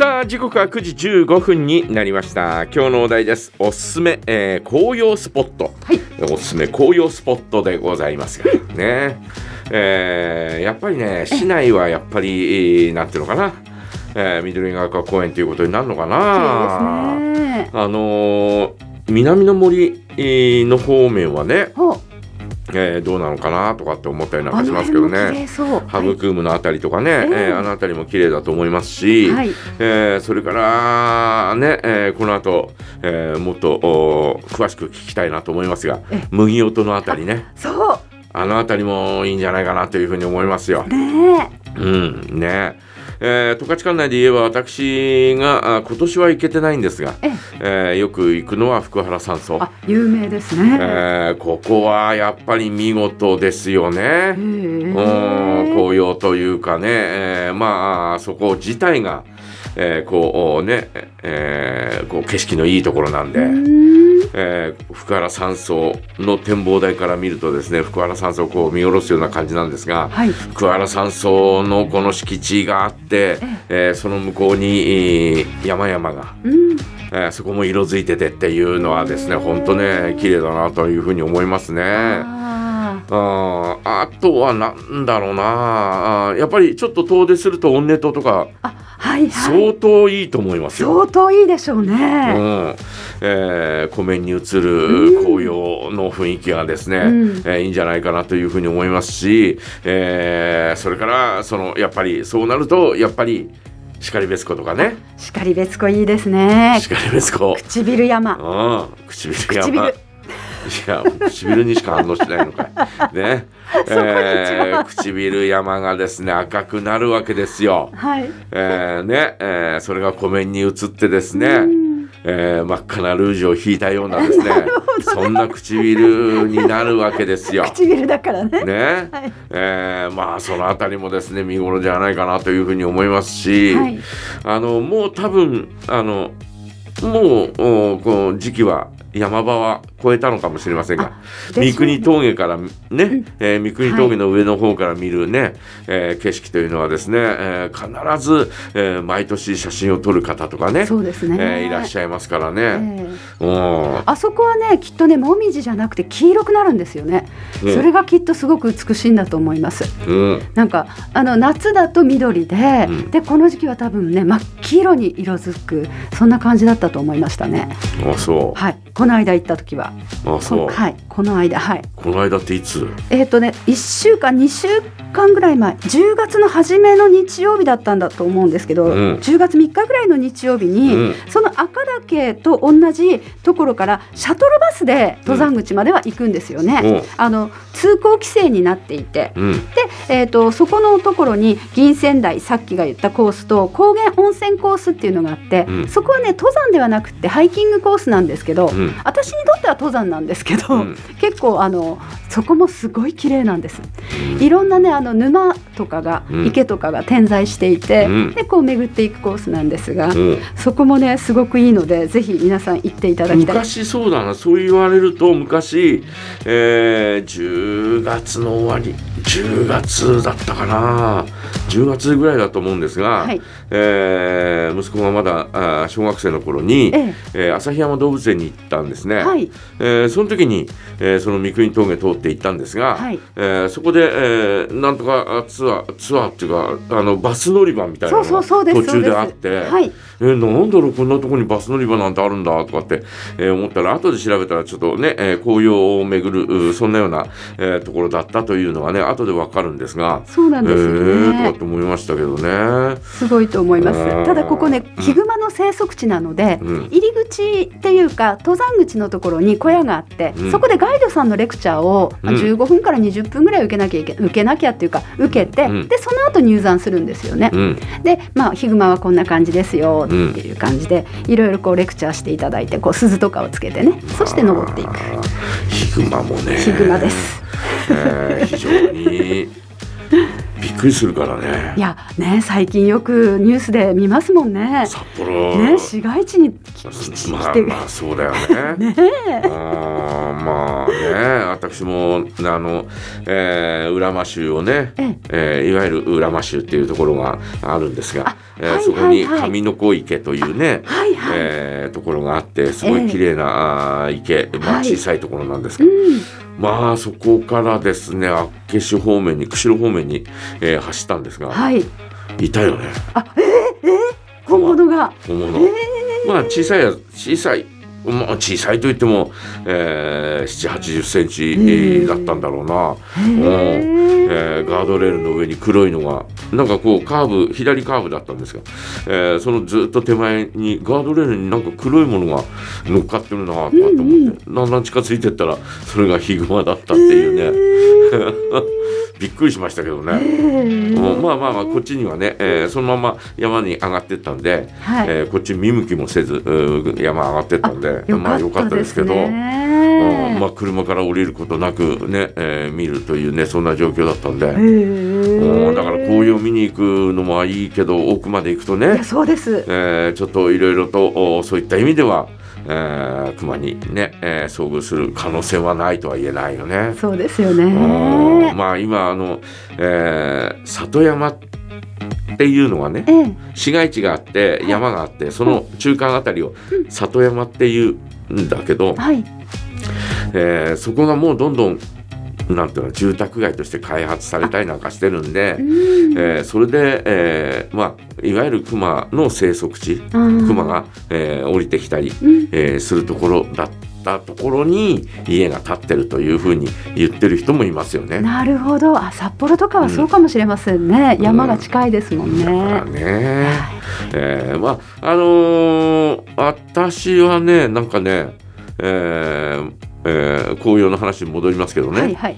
さあ時刻は9時15分になりました。今日のお題です。おすすめ、えー、紅葉スポット、はい。おすすめ紅葉スポットでございますがね、えーやっぱりね市内はやっぱり、えーなんていうのかな、えー緑ヶ丘公園ということになるのかな。ね。あのー南の森えーの方面はね、ほう、えーどうなのかなとかって思ったりなんかしますけどね。ハブクームのあたりとかね、ええ。えーあのあたりも綺麗だと思いますし、はい、えーそれからね、えーこの後、えーもっとお詳しく聞きたいなと思いますがえ麦音のあたりね。そあのあたりもいいんじゃないかなというふうに思いますよ。う。ねうんねえー十勝管内で言えば私があ今年は行けてないんですが、え、え、えーよく行くのは福原山荘。あ、有名ですね。えーここはやっぱり見事ですよね。うん紅葉というかね、えーまあそこ自体が、えーこうね、えーこう景色のいいところなんで、えー福原山荘の展望台から見るとですね福原山荘をこう見下ろすような感じなんですが、はい、福原山荘のこの敷地があって、えーその向こうにえー山々が、うん、えーそこも色づいててっていうのはですね本当ね綺麗だなというふうに思いますね。ああとはなんだろうなやっぱりちょっと遠出するとオンネトとかはい、はい。相当いいと思いますよ。相当いいでしょううね。んえー湖面に映る紅葉の雰囲気がですね、うんえーいいんじゃないかなというふうに思いますし、えーそれからそのやっぱりそうなるとやっぱり然別湖とかね叱別湖いいですね。然別湖唇山。うん唇山唇いや唇にしか反応しないのかいね えー唇山がですね赤くなるわけですよ。はい。えーねえーそれが湖面に映ってですね、うんえー真っ赤なルージュを引いたようなですね そんな唇になるわけですよ。唇だからね。ねはいえーまあそのあたりもですね見頃じゃないかなというふうに思いますし、はい。あのもう多分あのもうおこの時期は山場は越えたのかもしれませんが三国峠からね、えー三国峠の上の方から見るね、えー景色というのはですね、えー必ず、えー毎年写真を撮る方とかねそうですね。えーいらっしゃいますからね。ええうん。あそこはねきっとねもみじじゃなくて黄色くなるんですよね、うん。それがきっとすごく美しいんだと思います。うん。なんかあの夏だと緑で、うん。でこの時期は多分ね真っ黄色に色づくそんな感じだったと思いましたね。あそはい。この間行った時は。うあそう。こはいこの間はい。この間っていつ？えっ、とね1週間2週間ぐらい前10月の初めの日曜日だったんだと思うんですけど、うん。10月3日ぐらいの日曜日に、うん。その赤岳と同じところからシャトルバスで登山口までは行くんですよね。うん。あの通行規制になっていて。うん。で、えー、とそこのところに銀仙台さっきが言ったコースと高原温泉コースっていうのがあって、うん。そこはね登山ではなくてハイキングコースなんですけど、うん。私にとっては登山なんですけど、うん結構あのそこもすごい綺麗なんです。いろんなねあの沼とかが、うん池とかが点在していて、うんでこう巡っていくコースなんですが、うんそこもねすごくいいのでぜひ皆さん行っていただきたい。昔そうだなそう言われると昔、えー、10月の終わり10月だったかな10月ぐらいだと思うんですが、はいえー息子がまだあー小学生の頃に、ええー旭山動物園に行ったんですね、え、はいえーその時に、えーその三国峠通って行ったんですが、はいえーそこで、えーなんとかあツアーツアーっていうかあのバス乗り場みたいなそうのが途中であって。はいえーなんだろうこんなとこにバス乗り場なんてあるんだとかって、えー思ったら後で調べたらちょっとね、えー紅葉を巡るうそんなような、えーところだったというのがね後でわかるんですが。えそうなんですよー、とかねっ。て思いましたけどね。すごいと思います。うん。ただここねヒグマの生息地なので、うん。入り口っていうか登山口のところに小屋があって、うん。そこでガイドさんのレクチャーを、まん。15分から20分ぐらい受けなきゃいけ受けなきゃっていうか受けて、うん。でその後入山するんですよね。うん、でまあヒグマはこんな感じですよっていう感じで、いろいろこうレクチャーしていただいてこう鈴とかをつけてねそして登っていく。ヒグマもね。ヒグマです。えー非常にびっくりするからね。いやね最近よくニュースで見ますもんね。札幌。ね市街地にまあまあそうだよね。ねあーまあね私もあの、えー、浦間州をね、ええ。ーいわゆる浦間州っていうところがあるんですがあ、はいえーそこにはいはい。上の子池というね、はいはい、えーところがあってすごい綺麗な、あー池、まあ、はい。小さいところなんですが、うん。まあそこからですね厚岸方面に釧路方面に、えー走ったんですが、はい。いたよね。あえー、えー、本物が。本物、まあ小さいや小さいまあ、小さいといっても、えー、7 8 0センチ、えーだったんだろうな、えーガードレールの上に黒いのがなんかこうカーブ左カーブだったんですが、えーそのずっと手前にガードレールになんか黒いものが乗っかってるなとかと思って、だんだん近づいてったらそれがヒグマだったっていうね、びっくりしましたけどね。うん。まあまあまあこっちにはね、えーそのまま山に上がってったんで、はい。えーこっち見向きもせずうー山上がってったんでよまあよかったですけど。ねうんまあ、車から降りることなくね、えー見るというねそんな状況だったんで、へうんーだから紅葉見に行くのもいいけど奥まで行くといねや、そうですえーちょっといろいろとおそういった意味では、えー熊にね、えー遭遇する可能性はないとは言えないよね。そうですようんねまあ今あの、えー里山っていうのはねええ。市街地があって山があってその中間あたりを里山っていうんだけど、はい。えーそこがもうどんどんなんていうの住宅街として開発されたりなんかしてるんで、うん。えーそれで、えーまあ、いわゆるクマの生息地クマが、えー降りてきたり、うん。えーするところだったところに家が建ってるというふうに言ってる人もいますよね。なるほど。あ札幌とかはそうかもしれませんね、うん。山が近いですもんね、だからね、えーまああのー私はねなんかね、えーえー紅葉の話に戻りますけどね、はいはい。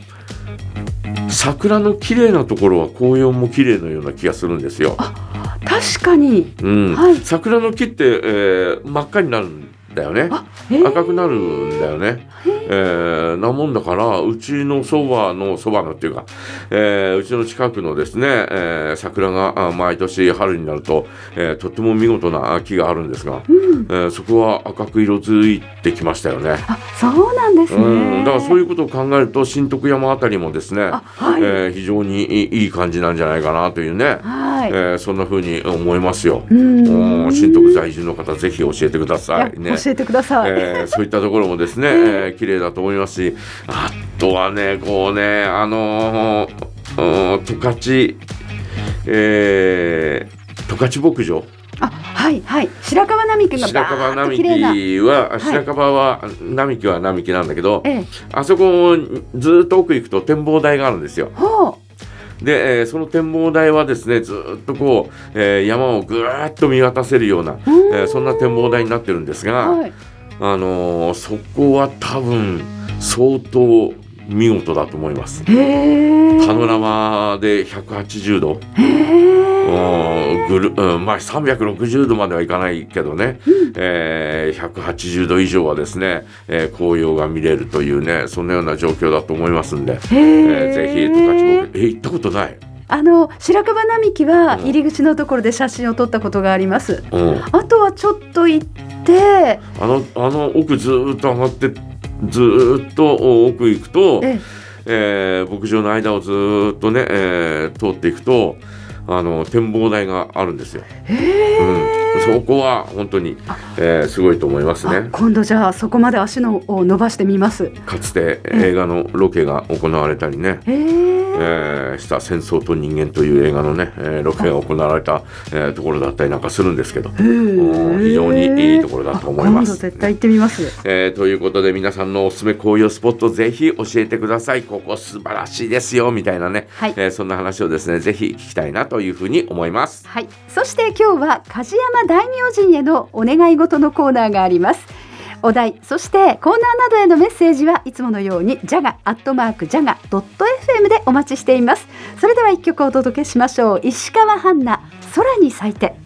桜の綺麗なところは紅葉も綺麗のような気がするんですよ。確かに。うん。はい。桜の木って、えー真っ赤になるんだよね。あえー。赤くなるんだよね。えーなもんだからうちのそばのそばのっていうか、えーうちの近くのですね、えー桜があ毎年春になると、えーとっても見事な木があるんですが、うん。えーそこは赤く色づいてきましたよね。あそうなんですね。うん、だからそういうことを考えると新徳山あたりもですね、あはい、えー非常にいいいい感じなんじゃないかなというね、はい、えーそんな風に思いますよ。うん。うん新徳在住の方ぜひ教えてください。いね。や教えてください、えーそういったところもですね、えー綺麗だと思いますしあとはねこうねあのーうん十勝えー十勝牧場。あはいはい。白樺並木が白樺並木は白樺は並木は並木なんだけど、ええ。あそこずーっと奥行くと展望台があるんですよ。ほで、えーその展望台はですねずーっとこう、えー山をぐーっと見渡せるような、えーそんな展望台になってるんですが、はい。あのーそこは多分相当見事だと思います。パノラマで180度、ぐるうん、まあ360度まではいかないけどね、えー180度以上はですね、えー紅葉が見れるというねそんなような状況だと思いますんで、へええーぜひ十勝牧え行ったことない、あの白樺並木はうん。入り口のところで写真を撮ったことがあります。うん、あとはちょっと行って、あのあの奥ずーっと上がってずーっと奥行くと、ええー牧場の間をずーっとね、えー通っていくとあの展望台があるんですよ。へうん、そこは本当に、えーすごいと思いますあね。今度じゃあそこまで足のを伸ばしてみます。かつて映画のロケが行われたりね、へええーした「戦争と人間」という映画のね、えーロケが行われた、えーところだったりなんかするんですけど、うん非常にいいところだと思います絶対行ってみます。えーということで皆さんのおすすめ紅葉スポットぜひ教えてくださいここ素晴らしいですよみたいなね、はいえーそんな話をですねぜひ聞きたいなというふうに思いますはい。そして今日は梶山大明神へのお願い事のコーナーがあります。お題、そしてコーナーなどへのメッセージはいつものようにジャガアットマークジャガドット fm でお待ちしています。それでは一曲お届けしましょう。石川ハンナ空に咲いて。